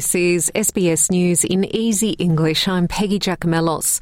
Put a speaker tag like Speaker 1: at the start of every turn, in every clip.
Speaker 1: This is SBS News in easy English. I'm Peggy Giakoumelos.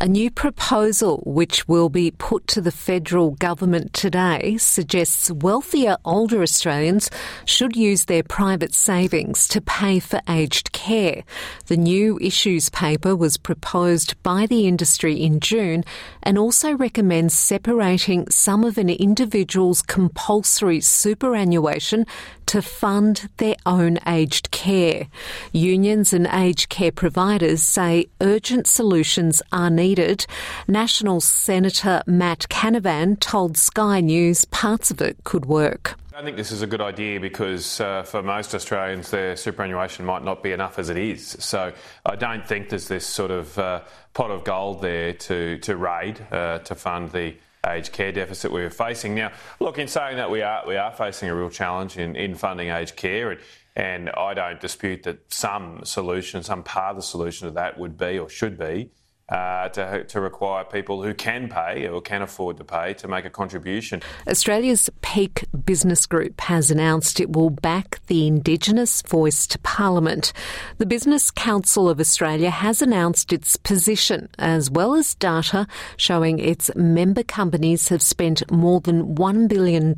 Speaker 1: A new proposal which will be put to the federal government today suggests wealthier older Australians should use their private savings to pay for aged care. The new issues paper was proposed by the industry in June and also recommends separating some of an individual's compulsory superannuation to fund their own aged care. Unions and aged care providers say urgent solutions are needed. National Senator Matt Canavan told Sky News parts of it could work.
Speaker 2: I think this is a good idea because uh, for most Australians, their superannuation might not be enough as it is. So I don't think there's this sort of uh, pot of gold there to, to raid uh, to fund the aged care deficit we are facing. Now, look, in saying that, we are we are facing a real challenge in, in funding aged care, and, and I don't dispute that some solution, some part of the solution to that would be or should be uh, to, to require people who can pay or can afford to pay to make a contribution.
Speaker 1: Australia's Peak Business Group has announced it will back the Indigenous voice to Parliament. The Business Council of Australia has announced its position, as well as data showing its member companies have spent more than $1 billion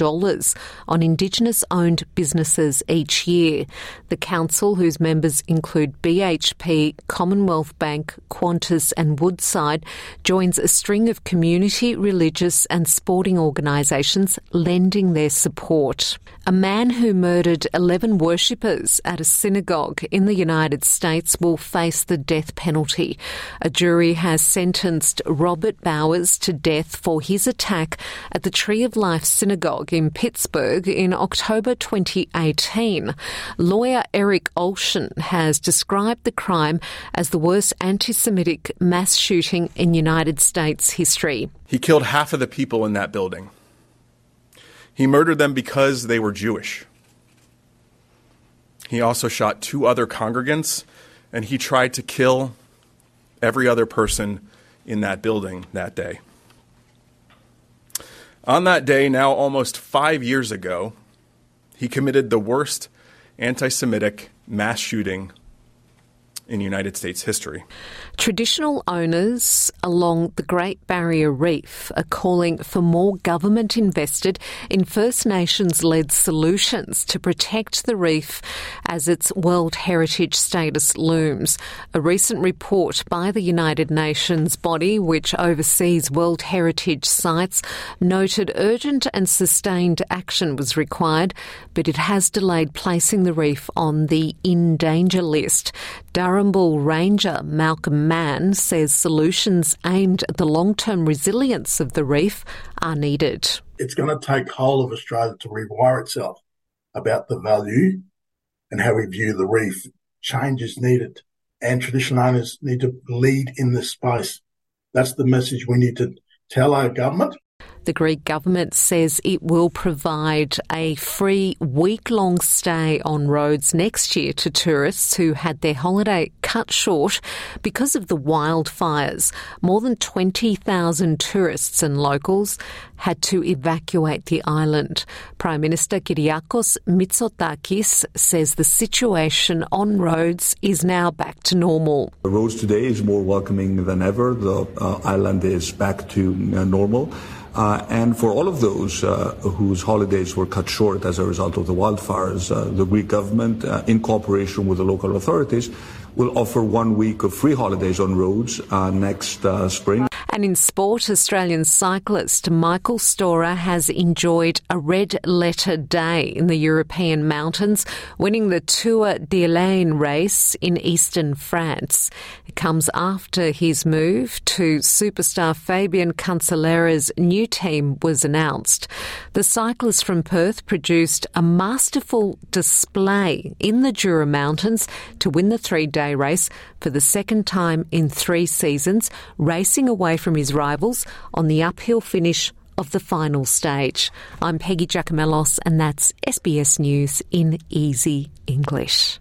Speaker 1: on Indigenous owned businesses each year. The Council, whose members include BHP, Commonwealth Bank, Qantas, and Woodside joins a string of community, religious, and sporting organisations lending their support. A man who murdered 11 worshippers at a synagogue in the United States will face the death penalty. A jury has sentenced Robert Bowers to death for his attack at the Tree of Life Synagogue in Pittsburgh in October 2018. Lawyer Eric Olshan has described the crime as the worst anti Semitic mass mass shooting in United States history.
Speaker 3: He killed half of the people in that building. He murdered them because they were Jewish. He also shot two other congregants, and he tried to kill every other person in that building that day. On that day, now almost five years ago, he committed the worst anti Semitic mass shooting in United States history.
Speaker 1: Traditional owners along the Great Barrier Reef are calling for more government invested in First Nations led solutions to protect the reef as its World Heritage status looms. A recent report by the United Nations body, which oversees World Heritage sites, noted urgent and sustained action was required, but it has delayed placing the reef on the in danger list. Darumbal Ranger Malcolm Mann says solutions aimed at the long term resilience of the reef are needed.
Speaker 4: It's going to take whole of Australia to rewire itself about the value and how we view the reef. Change is needed, and traditional owners need to lead in this space. That's the message we need to tell our government
Speaker 1: the Greek government says it will provide a free week long stay on Rhodes next year to tourists who had their holiday cut short because of the wildfires. More than 20,000 tourists and locals had to evacuate the island. Prime Minister Kyriakos Mitsotakis says the situation on Rhodes is now back to normal.
Speaker 5: The Rhodes today is more welcoming than ever. The uh, island is back to uh, normal. Uh, and for all of those uh, whose holidays were cut short as a result of the wildfires, uh, the Greek government, uh, in cooperation with the local authorities, will offer one week of free holidays on Rhodes uh, next uh, spring.
Speaker 1: And in sport, Australian cyclist Michael Storer has enjoyed a red letter day in the European mountains, winning the Tour de l'Ain race in eastern France. It comes after his move to superstar Fabian Cancellara's new team was announced. The cyclist from Perth produced a masterful display in the Jura Mountains to win the three day race for the second time in three seasons, racing away from his rivals on the uphill finish of the final stage. I'm Peggy Giakoumelos, and that's SBS News in easy English.